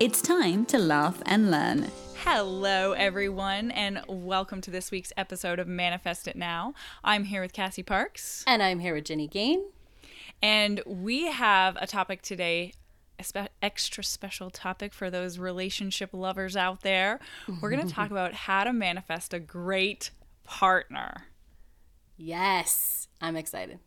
It's time to laugh and learn. Hello, everyone, and welcome to this week's episode of Manifest It Now. I'm here with Cassie Parks. And I'm here with Ginny Gane. And we have a topic today, a spe- extra special topic for those relationship lovers out there. We're going to talk about how to manifest a great partner. Yes, I'm excited.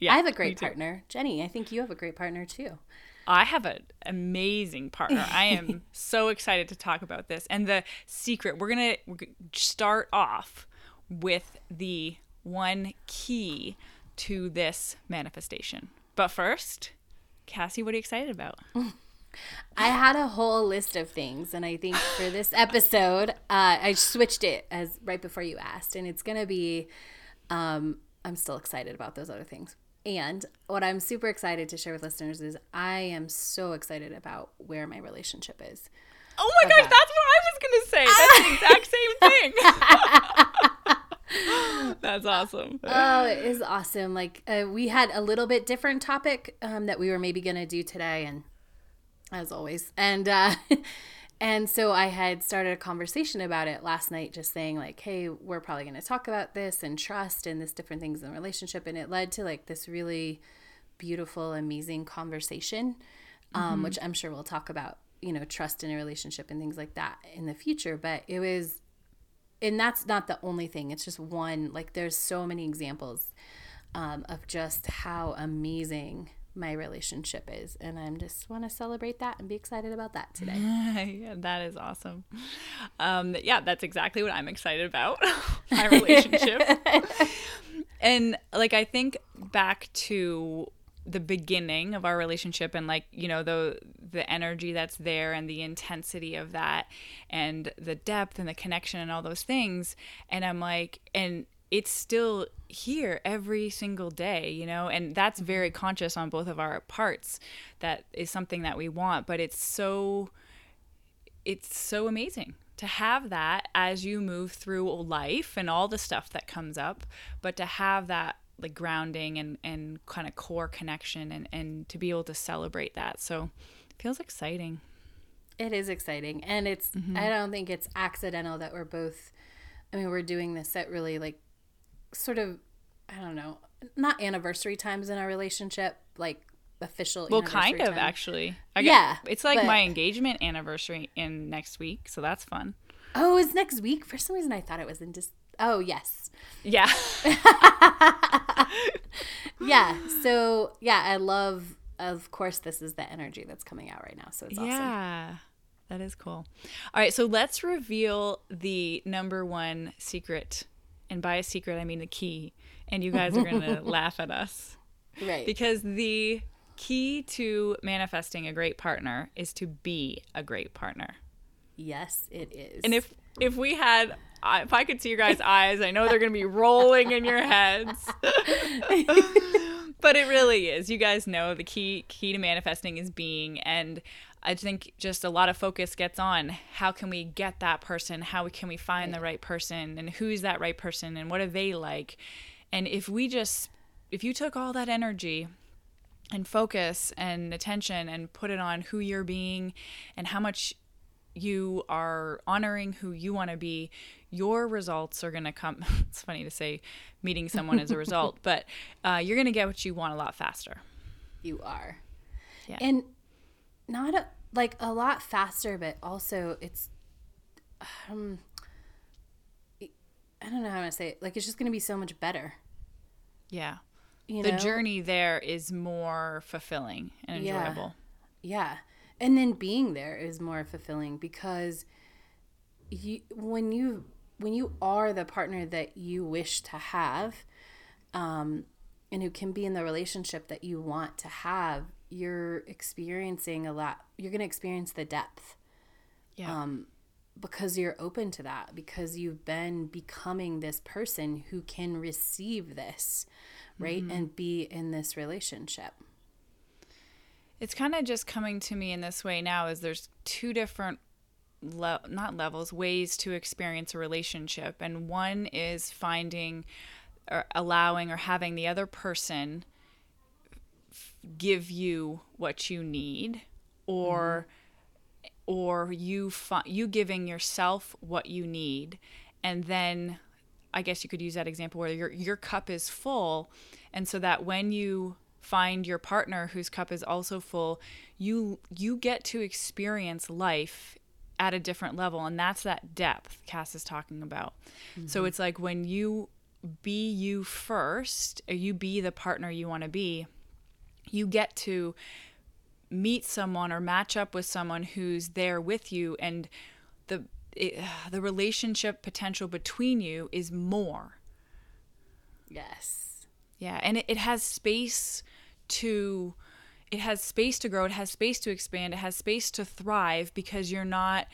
Yeah, I have a great partner. Jenny, I think you have a great partner too. I have an amazing partner. I am so excited to talk about this. And the secret, we're going to start off with the one key to this manifestation. But first, Cassie, what are you excited about? I had a whole list of things, and I think for this episode, uh, I switched it as right before you asked, and it's gonna be. Um, I'm still excited about those other things, and what I'm super excited to share with listeners is I am so excited about where my relationship is. Oh my gosh, that's what I was going to say. That's the exact same thing. that's awesome. Oh, it is awesome. Like uh, we had a little bit different topic um, that we were maybe gonna do today, and as always, and uh, and so I had started a conversation about it last night, just saying like, hey, we're probably gonna talk about this and trust and this different things in relationship, and it led to like this really beautiful, amazing conversation, um, which I'm sure we'll talk about, you know, trust in a relationship and things like that in the future. But it was and that's not the only thing. It's just one like there's so many examples um, of just how amazing my relationship is and i'm just want to celebrate that and be excited about that today yeah, that is awesome. Um, yeah, that's exactly what I'm excited about. My relationship. and like I think back to the beginning of our relationship and like, you know, the the energy that's there and the intensity of that and the depth and the connection and all those things. And I'm like and it's still here every single day, you know, and that's mm-hmm. very conscious on both of our parts. That is something that we want, but it's so it's so amazing to have that as you move through life and all the stuff that comes up, but to have that like grounding and, and kind of core connection and, and to be able to celebrate that. So it feels exciting. it is exciting and it's mm-hmm. i don't think it's accidental that we're both i mean we're doing this at really like sort of i don't know not anniversary times in our relationship like official Well, kind of time. actually. I Yeah, It's like but- my engagement anniversary in next week, so that's fun. oh it's next week for some reason i thought it was in just oh yes Yeah. yeah so yeah i love of course this is the energy that's coming out right now so it's awesome Yeah. That is cool. All right, so let's reveal the number one secret. And by a secret, I mean the key. And you guys are going to laugh at us. right Because the key to manifesting a great partner is to be a great partner. yes it is And if if we had if I could see your guys' eyes, I know they're going to be rolling in your heads. but it really is. You guys know the key key to manifesting is being and I think just a lot of focus gets on how can we get that person? How can we find the right person and who's that right person and what are they like? And if we just if you took all that energy and focus and attention and put it on who you're being and how much you are honoring who you want to be, your results are going to come. It's funny to say meeting someone as a result, but uh, you're going to get what you want a lot faster. You are. Yeah. And not a, like a lot faster, but also it's, um, I don't know how to say it. Like it's just going to be so much better. Yeah. You the know? journey there is more fulfilling and Yeah. enjoyable. Yeah. And then being there is more fulfilling because you when you when you are the partner that you wish to have um and who can be in the relationship that you want to have, you're experiencing a lot. You're going to experience the depth Yeah. Um, because you're open to that, because you've been becoming this person who can receive this, right? And be in this relationship. it's kind of just coming to me in this way now is there's two different le- not levels ways to experience a relationship and one is finding or allowing or having the other person give you what you need or or you fi- you giving yourself what you need. And then I guess you could use that example where your your cup is full. And so that when you find your partner whose cup is also full you you get to experience life at a different level. And that's that depth Cass is talking about. So mm-hmm. it's like when you be you first or you be the partner you want to be you get to meet someone or match up with someone who's there with you and the it, the relationship potential between you is more Yes. yeah and it, it has space to it has space to grow it has space to expand it has space to thrive because you're not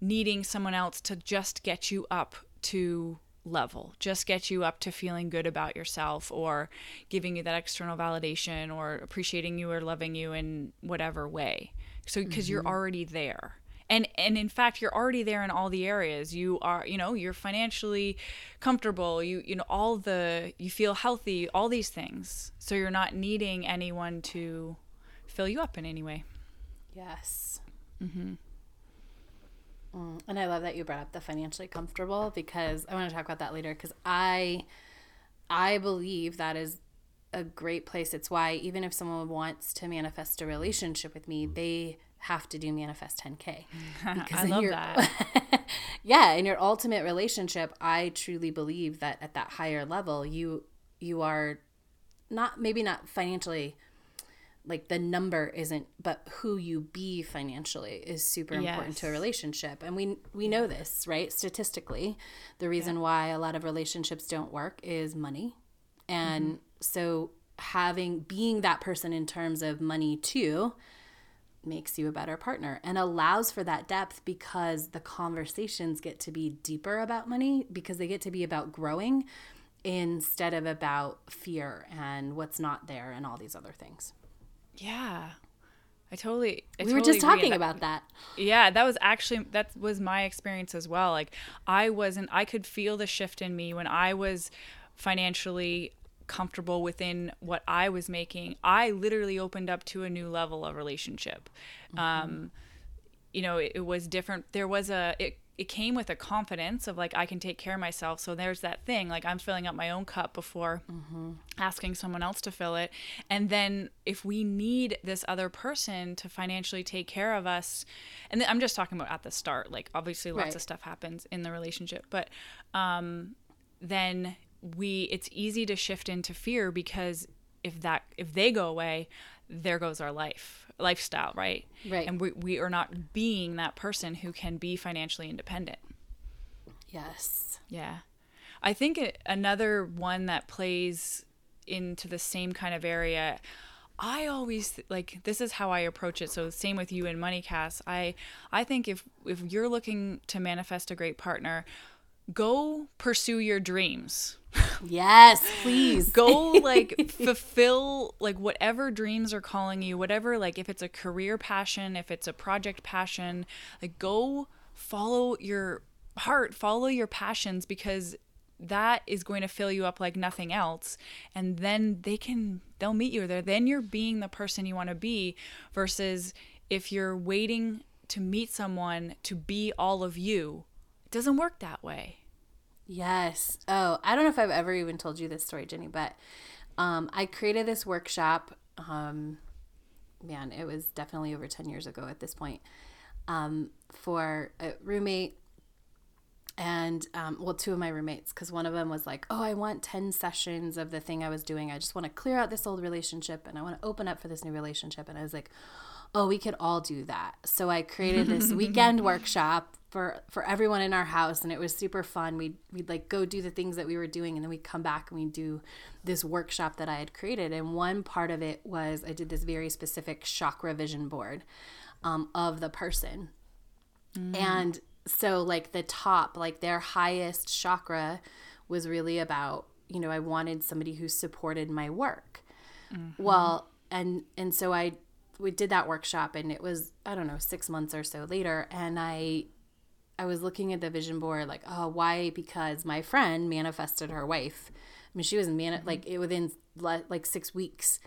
needing someone else to just get you up to level. Just get you up to feeling good about yourself or giving you that external validation or appreciating you or loving you in whatever way. So because you're already there. And and in fact you're already there in all the areas. You are you know you're financially comfortable. You you know all the you feel healthy all these things. So you're not needing anyone to fill you up in any way. Yes. Mm-hmm. Mm, and I love that you brought up the financially comfortable because I want to talk about that later because I, I believe that is a great place. It's why even if someone wants to manifest a relationship with me, they have to do manifest 10k. i in love your- that yeah, in your ultimate relationship, I truly believe that at that higher level, you you are not maybe not financially like the number isn't but who you be financially is super important to a relationship. And we we know this right? Statistically the reason why a lot of relationships don't work is money. And mm-hmm. so having being that person in terms of money too makes you a better partner and allows for that depth because the conversations get to be deeper about money because they get to be about growing instead of about fear and what's not there and all these other things. Yeah. I totally I we were totally just talking That- about that. yeah that was actually that was my experience as well. Like i wasn't i could feel the shift in me when i was financially comfortable within what i was making. I literally opened up to a new level of relationship. Um you know it, it was different. There was a it it came with a confidence of like I can take care of myself. So there's that thing like I'm filling up my own cup before asking someone else to fill it. And then if we need this other person to financially take care of us, and I'm just talking about at the start, like obviously lots Right. of stuff happens in the relationship, but um, then we it's easy to shift into fear because if that if they go away, there goes our life lifestyle, right? Right. And we we are not being that person who can be financially independent. Yes. Yeah. I think it, another one that plays into the same kind of area. I always like this is how I approach it. So same with you and MoneyCast. I I think if if you're looking to manifest a great partner, go pursue your dreams. Yes, please. Go like fulfill like whatever dreams are calling you, whatever like if it's a career passion, if it's a project passion, like go follow your heart, follow your passions because that is going to fill you up like nothing else and then they can they'll meet you there. Then you're being the person you want to be versus if you're waiting to meet someone to be all of you. It doesn't work that way Yes. Oh, I don't know if I've ever even told you this story, Ginny, but um, I created this workshop. Um, man, it was definitely over 10 years ago at this point um, for a roommate and um, well two of my roommates because one of them was like oh i want 10 sessions of the thing i was doing i just want to clear out this old relationship and i want to open up for this new relationship and i was like oh we could all do that. So i created this weekend workshop for for everyone in our house and it was super fun. We'd, we'd like go do the things that we were doing and then we'd come back and we'd do this workshop that i had created. And one part of it was i did this very specific chakra vision board um, of the person. And so, like, the top, like, their highest chakra was really about, you know, I wanted somebody who supported my work. Well, and, and so I, we did that workshop and it was, I don't know, six months or so later. And I, I was looking at the vision board, like, oh, why? Because my friend manifested her wife. I mean, she was man like it within like six weeks,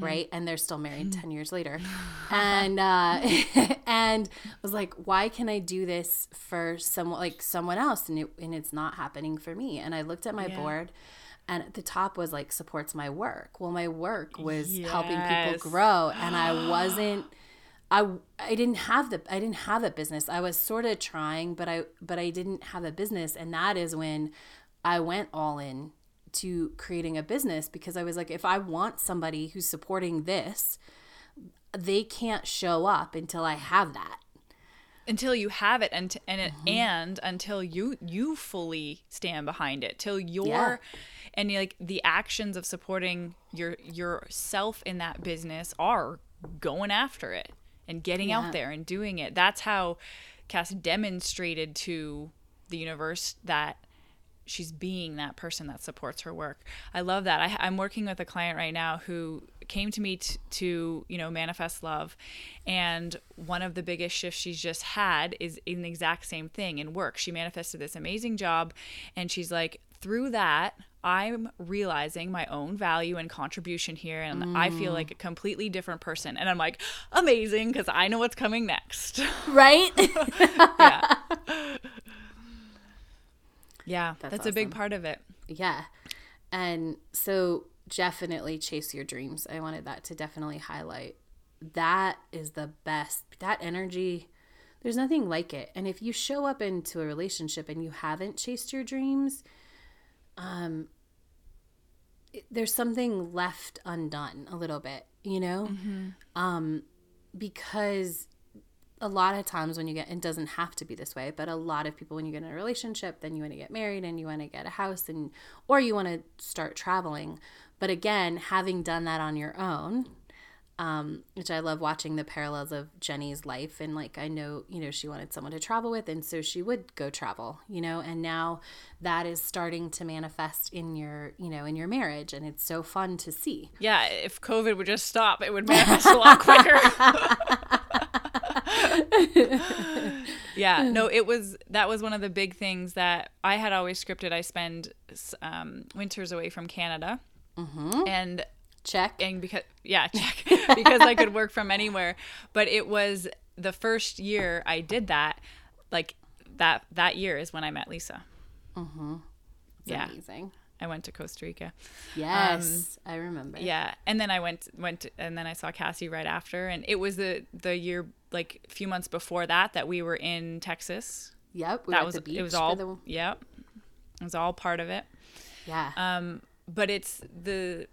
right? And they're still married ten years later, and uh, and I was like, why can I do this for someone like someone else, and it and it's not happening for me? And I looked at my Yeah. board. And at the top was like supports my work. Well, my work was helping people grow, and I wasn't I I didn't have the I didn't have a business. I was sort of trying, but I but I didn't have a business, and that is when I went all in to creating a business because I was like, if I want somebody who's supporting this, they can't show up until I have that. Until you have it and and it, mm-hmm. and until you you fully stand behind it till you're Yeah. and like the actions of supporting your yourself in that business are going after it and getting Yeah. out there and doing it that's how cass demonstrated to the universe that she's being that person that supports her work. I love that. I, I'm working with a client right now who came to me t- to you know manifest love, and one of the biggest shifts she's just had is in the exact same thing in work. She manifested this amazing job, and she's like through that. I'm realizing my own value and contribution here, and I feel mm. like a completely different person. And I'm like, amazing, because I know what's coming next. Right? yeah, yeah, That's that's, a big part of it. yeah. And so definitely chase your dreams. I wanted that to definitely highlight. That is the best. That energy, there's nothing like it. And if you show up into a relationship and you haven't chased your dreams, um it- there's something left undone a little bit, you know? Um because a lot of times when you get it doesn't have to be this way but a lot of people when you get in a relationship then you want to get married and you want to get a house and or you want to start traveling but again having done that on your own um, which I love watching the parallels of Ginny's life. And like, I know, you know, she wanted someone to travel with, and so she would go travel, you know, and now that is starting to manifest in your, you know, in your marriage. And it's so fun to see. Yeah, if COVID would just stop, it would manifest a lot quicker. yeah, no, it was that was one of the big things that I had always scripted. I spend um, winters away from Canada, Mm-hmm. and Check. and because yeah, check because I could work from anywhere. But it was the first year I did that. Like that that year is when I met Lisa. Mm-hmm. It's yeah. amazing. I went to Costa Rica. Yes, um, I remember. Yeah, and then I went went to, and then I saw Cassie right after, and it was the the year like a few months before that that we were in Texas. Yep. We that was the beach it was all the- yep, it was all part of it. yeah. Um, but it's the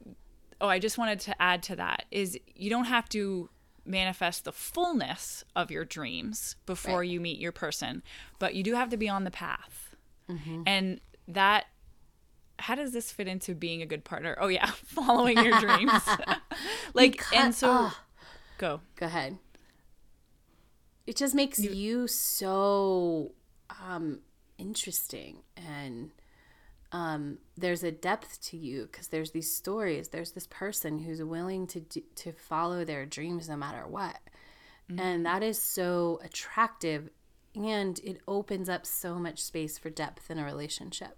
oh, I just wanted to add to that is you don't have to manifest the fullness of your dreams before Right. you meet your person, but you do have to be on the path, Mm-hmm. and that. How does this fit into being a good partner? Oh yeah, following your dreams. like and so ah. go. Go ahead. It just makes you, so um, interesting, and um, there's a depth to you because there's these stories. There's this person who's willing to do, to follow their dreams no matter what, and that is so attractive, and it opens up so much space for depth in a relationship.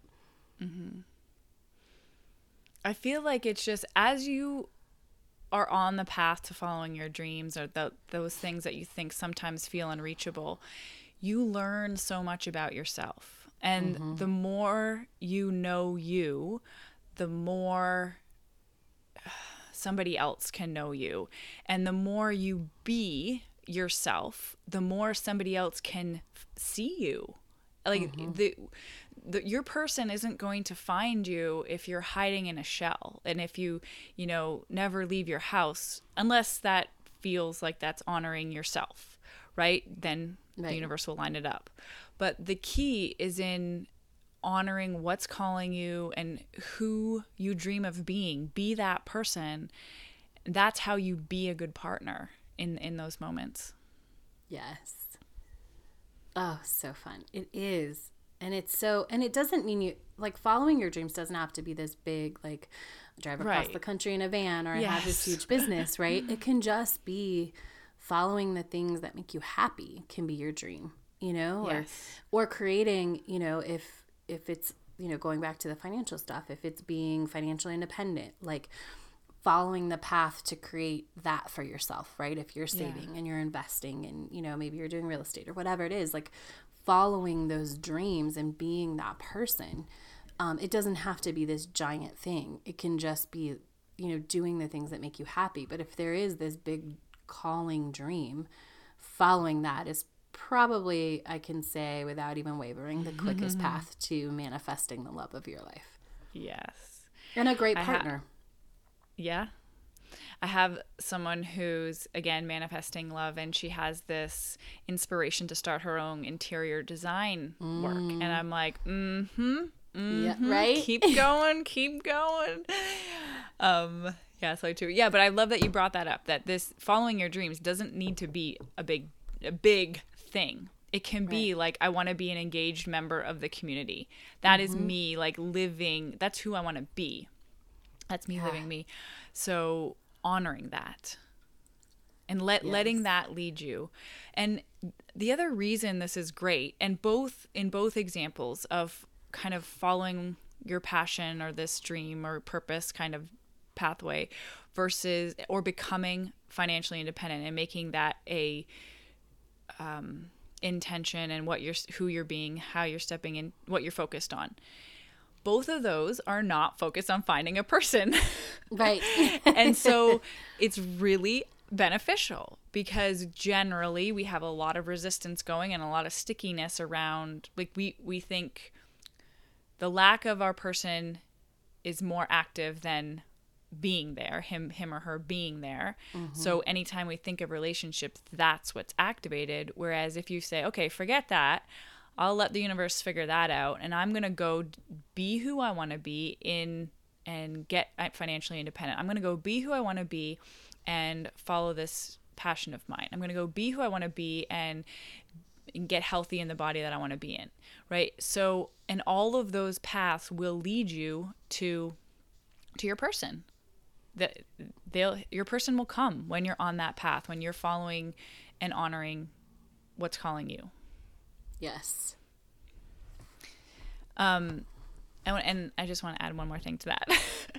I feel like it's just as you are on the path to following your dreams or the, those things that you think sometimes feel unreachable, you learn so much about yourself. And mm-hmm. the more you know you, the more somebody else can know you. And the more you be yourself, the more somebody else can f- see you. Like mm-hmm. the, the your person isn't going to find you if you're hiding in a shell and if you, you know, never leave your house unless that feels like that's honoring yourself, right? Then the universe will line it up. But the key is in honoring what's calling you and who you dream of being. Be that person. That's how you be a good partner in in those moments. Yes. Oh, so fun. It is. And it's so, and it doesn't mean you, like, following your dreams doesn't have to be this big, like, drive across Right. the country in a van or have this huge business, right? It can just be following the things that make you happy can be your dream, you know? Yes. Or, or creating, you know, if, if it's, you know, going back to the financial stuff, if it's being financially independent, like, following the path to create that for yourself, right? If you're saving and you're investing and, you know, maybe you're doing real estate or whatever it is, like following those dreams and being that person. Um, it doesn't have to be this giant thing. It can just be, you know, doing the things that make you happy. But if there is this big calling dream, following that is probably, I can say without even wavering, the quickest path to manifesting the love of your life Yes. and a great ha- partner. Yeah. I have someone who's again manifesting love and she has this inspiration to start her own interior design work. And I'm like, mm-hmm. yeah, right? Keep going, keep going. Um yeah, so too. Yeah, but I love that you brought that up that this following your dreams doesn't need to be a big a big thing. It can be like I want to be an engaged member of the community. That is mm-hmm. me like living that's who I want to be. That's me living ah. me. So honoring that and let letting that lead you. And the other reason this is great, and both in both examples of kind of following your passion or this dream or purpose kind of pathway versus or becoming financially independent and making that a um, intention and what you're who you're being, how you're stepping in, what you're focused on. Both of those are not focused on finding a person. Right. and so it's really beneficial because generally we have a lot of resistance going and a lot of stickiness around like we we think the lack of our person is more active than being there him him or her being there. So anytime we think of relationships that's what's activated. Whereas if you say okay forget that. I'll let the universe figure that out and i'm going to go be who i want to be in and get uh, financially independent. I'm going to go be who i want to be and follow this passion of mine. I'm going to go be who i want to be and and get healthy in the body that I want to be in, right? So, and all of those paths will lead you to to your person. That they'll your person will come when you're on that path, when you're following and honoring what's calling you. yes. Um and, and I just want to add one more thing to that.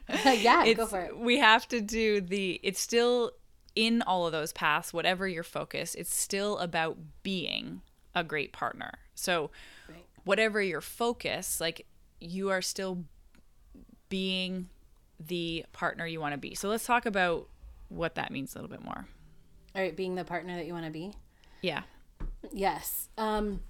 yeah, go for it. We have to do the it's still in all of those paths, whatever your focus, it's still about being a great partner. So Right. whatever your focus, like you are still being the partner you want to be. So let's talk about what that means a little bit more. All right, being the partner that you want to be. Yeah. Yes. Um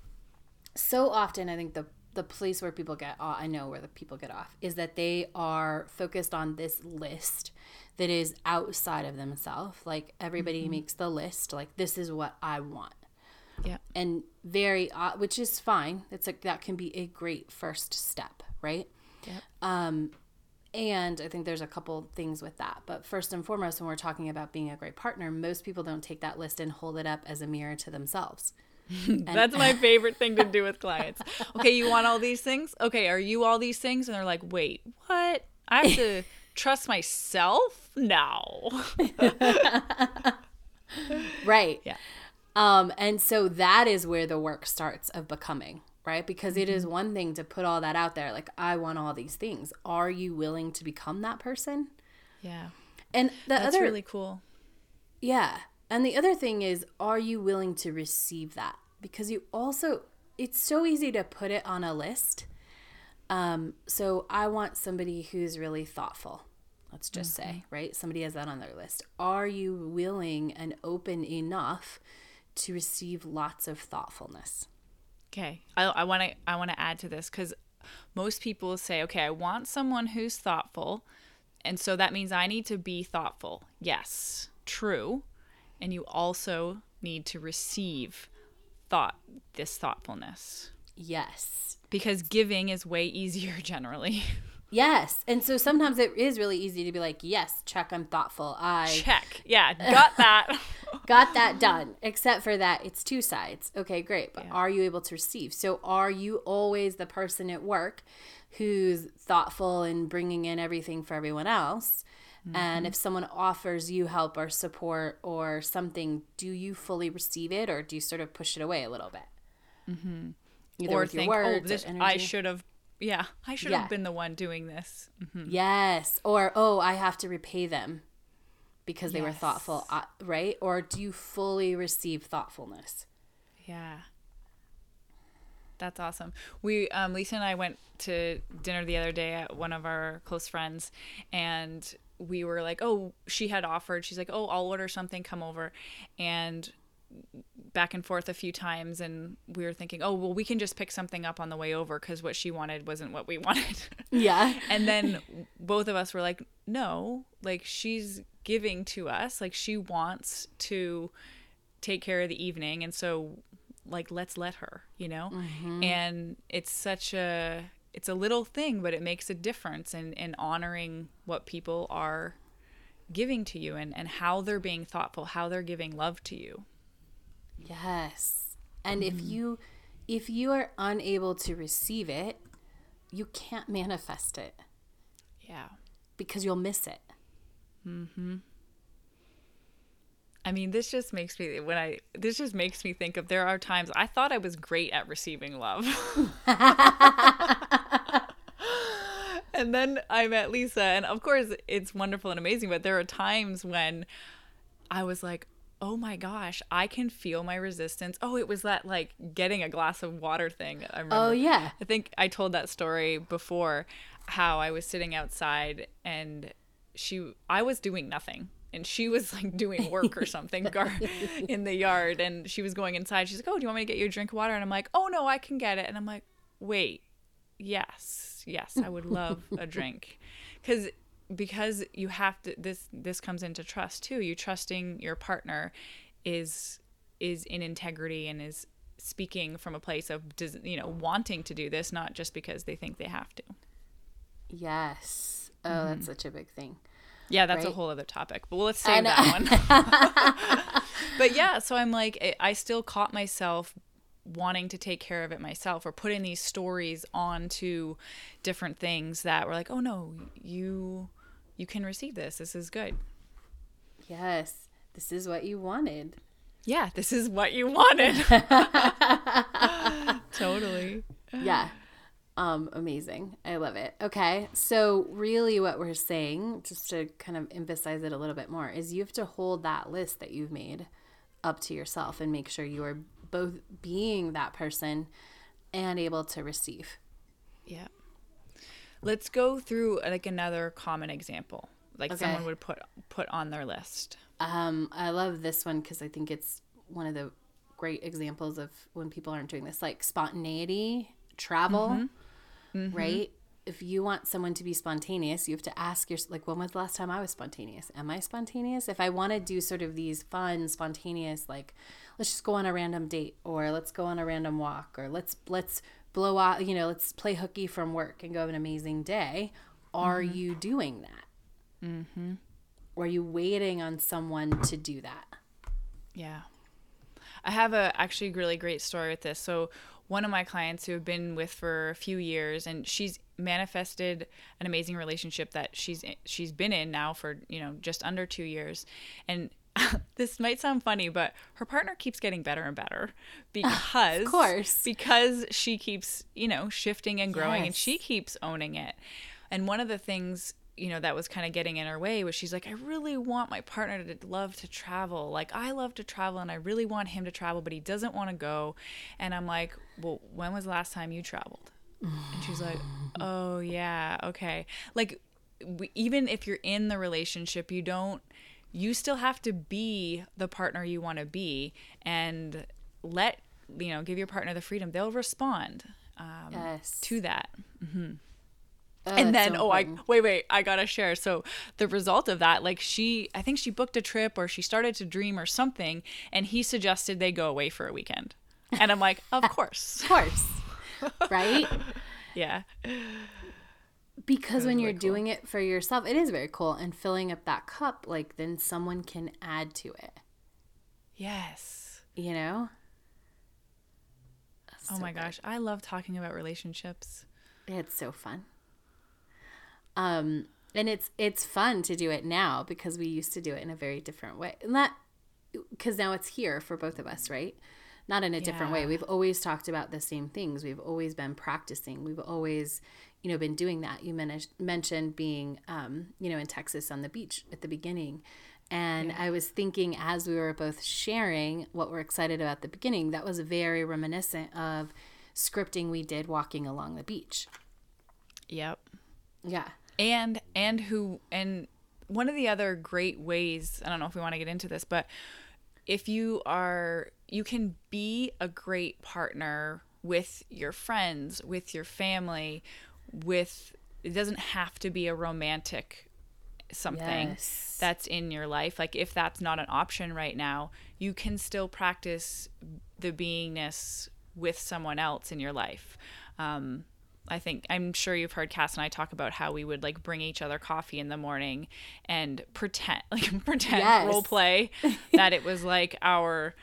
so often I think the the place where people get off, I know where the people get off is that they are focused on this list that is outside of themselves. Like everybody makes the list like this is what I want. Yeah. And very which is fine. It's like that can be a great first step, right? Yep. Um, and I think there's a couple things with that. But first and foremost, when we're talking about being a great partner, most people don't take that list and hold it up as a mirror to themselves. That's my favorite thing to do with clients. Okay, you want all these things? Okay, are you all these things? And they're like, wait, what? I have to trust myself? No. Right. Yeah. Um, and so that is where the work starts of becoming, right? Because it is one thing to put all that out there, like, I want all these things. Are you willing to become that person? Yeah. And the That's other really cool. Yeah. And the other thing is, are you willing to receive that? Because you also, it's so easy to put it on a list. Um, so I want somebody who's really thoughtful. Let's just say, right? Somebody has that on their list. Are you willing and open enough to receive lots of thoughtfulness? Okay. I want to I want to add to this cuz most people say, "Okay, I want someone who's thoughtful." And so that means I need to be thoughtful. Yes, true. And you also need to receive thought this thoughtfulness Yes. because giving is way easier generally. Yes. And so sometimes it is really easy to be like, yes, check, I'm thoughtful. I Check. Yeah, got that. got that done. Except for that, it's two sides. Okay, great. But Yeah. are you able to receive? So, are you always the person at work who's thoughtful and bringing in everything for everyone else? And if someone offers you help or support or something, do you fully receive it or do you sort of push it away a little bit? Mm-hmm. Either or with think, your oh, words, or this I should have. Yeah, I should Yeah. have been the one doing this. Yes. Or, oh, I have to repay them because they were thoughtful, uh, right? Or do you fully receive thoughtfulness? Yeah. That's awesome. We um Lisa and I went to dinner the other day at one of our close friends and we were like, "Oh, she had offered. She's like, "Oh, I'll order something, come over." And back and forth a few times and we were thinking, "Oh, well, we can just pick something up on the way over cuz what she wanted wasn't what we wanted." Yeah. and then both of us were like no like she's giving to us like she wants to take care of the evening and so like let's let her you know and it's such a it's a little thing but it makes a difference in in honoring what people are giving to you and and how they're being thoughtful how they're giving love to you Yes. And if Mm-hmm. you if you are unable to receive it, you can't manifest it yeah because you'll miss it. Mm-hmm. I mean, this just makes me when I this just makes me think of there are times I thought I was great at receiving love. and then I met Lisa and of course it's wonderful and amazing, but there are times when I was like, "Oh my gosh, I can feel my resistance." Oh, it was that like getting a glass of water thing. I oh, remember. Oh yeah. I think I told that story before how I was sitting outside and she I was doing nothing. And she was like doing work or something in the yard. And she was going inside. She's like oh do you want me to get you a drink of water? And I'm like oh no I can get it. And I'm like wait. Yes. Yes I would love a drink. Cuz because you have to this this comes into trust too. You trusting your partner is is in integrity and is speaking from a place of you know wanting to do this not just because they think they have to. Yes. Oh, Mm-hmm. that's such a big thing. yeah that's a whole other topic but let's save that one but yeah so i'm like I- i still caught myself wanting to take care of it myself or putting these stories onto different things that were like oh no you you can receive this this is good Yes. This is what you wanted. yeah this is what you wanted totally Yeah. Um, amazing. I love it. Okay. So really what we're saying, just to kind of emphasize it a little bit more, is you have to hold that list that you've made up to yourself and make sure you are both being that person and able to receive. Yeah. Let's go through like another common example, like Okay. someone would put put on their list. Um, I love this one because I think it's one of the great examples of when people aren't doing this, like spontaneity, travel, right? If you want someone to be spontaneous, you have to ask yourself, like, when was the last time I was spontaneous? Am I spontaneous? If I want to do sort of these fun, spontaneous, like, let's just go on a random date, or let's go on a random walk, or let's let's blow out, you know, let's play hooky from work and go have an amazing day. Are you doing that? Mm-hmm. Or are you waiting on someone to do that? Yeah. I have a actually really great story with this. So one of my clients who have been with for a few years and she's manifested an amazing relationship that she's she's been in now for, you know, just under 2 years. And this might sound funny, but her partner keeps getting better and better because of course. because she keeps, you know, shifting and growing and she keeps owning it. And one of the things, you know, that was kind of getting in her way was she's like, I really want my partner to love to travel. Like, I love to travel and I really want him to travel, but he doesn't want to go. And I'm like, Well, when was the last time you traveled? And she's like, Oh, yeah, okay. Like, we, even if you're in the relationship, you don't, you still have to be the partner you want to be and let, you know, give your partner the freedom. They'll respond um, Yes. to that Oh, and then so oh i wait wait i gotta share so the result of that like she i think she booked a trip or she started to dream or something and he suggested they go away for a weekend and i'm like of course Of course. right? yeah Because when you're cool. doing it for yourself, it is very cool. And filling up that cup, like then someone can add to it. Yes. You know? oh my gosh, I love talking about relationships. It's so fun. Um, and it's it's fun to do it now because we used to do it in a very different way. Not because now it's here for both of us, right? Not in a different way. We've always talked about the same things. We've always been practicing. We've always, you know, been doing that. You men- mentioned being, um, you know, in Texas on the beach at the beginning. And I was thinking as we were both sharing what we're excited about at the beginning, that was very reminiscent of scripting we did walking along the beach. Yep. Yeah. And and who and one of the other great ways i don't know if we want to get into this but if you are you can be a great partner with your friends with your family with it doesn't have to be a romantic something Yes. that's in your life like if that's not an option right now you can still practice the beingness with someone else in your life um, I think I'm sure you've heard Cass and I talk about how we would like bring each other coffee in the morning and pretend like pretend Yes. role play that it was like our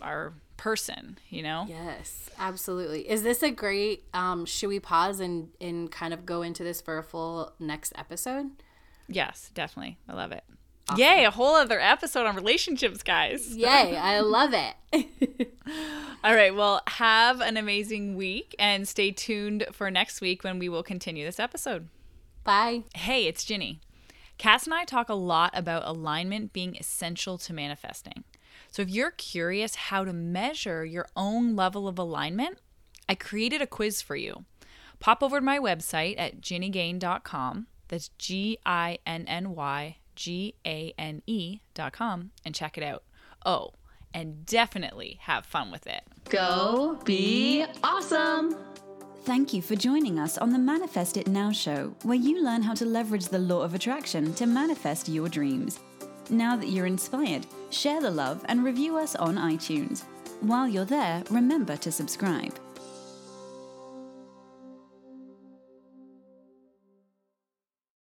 our person, you know? Yes, absolutely. Is this a great um should we pause and and kind of go into this for a full next episode? Yes, definitely. I love it. Yay, a whole other episode on relationships, guys. Yay, I love it. All right, well, have an amazing week and stay tuned for next week when we will continue this episode. Bye. Hey, it's Ginny. Cass and I talk a lot about alignment being essential to manifesting. So if you're curious how to measure your own level of alignment, I created a quiz for you. Pop over to my website at ginnygane.com. That's G I N N Y G A N E.com and check it out. Oh, and definitely have fun with it. Go be awesome. Thank you for joining us on the Manifest It Now show, where you learn how to leverage the law of attraction to manifest your dreams. Now that you're inspired, share the love and review us on iTunes. While you're there, remember to subscribe.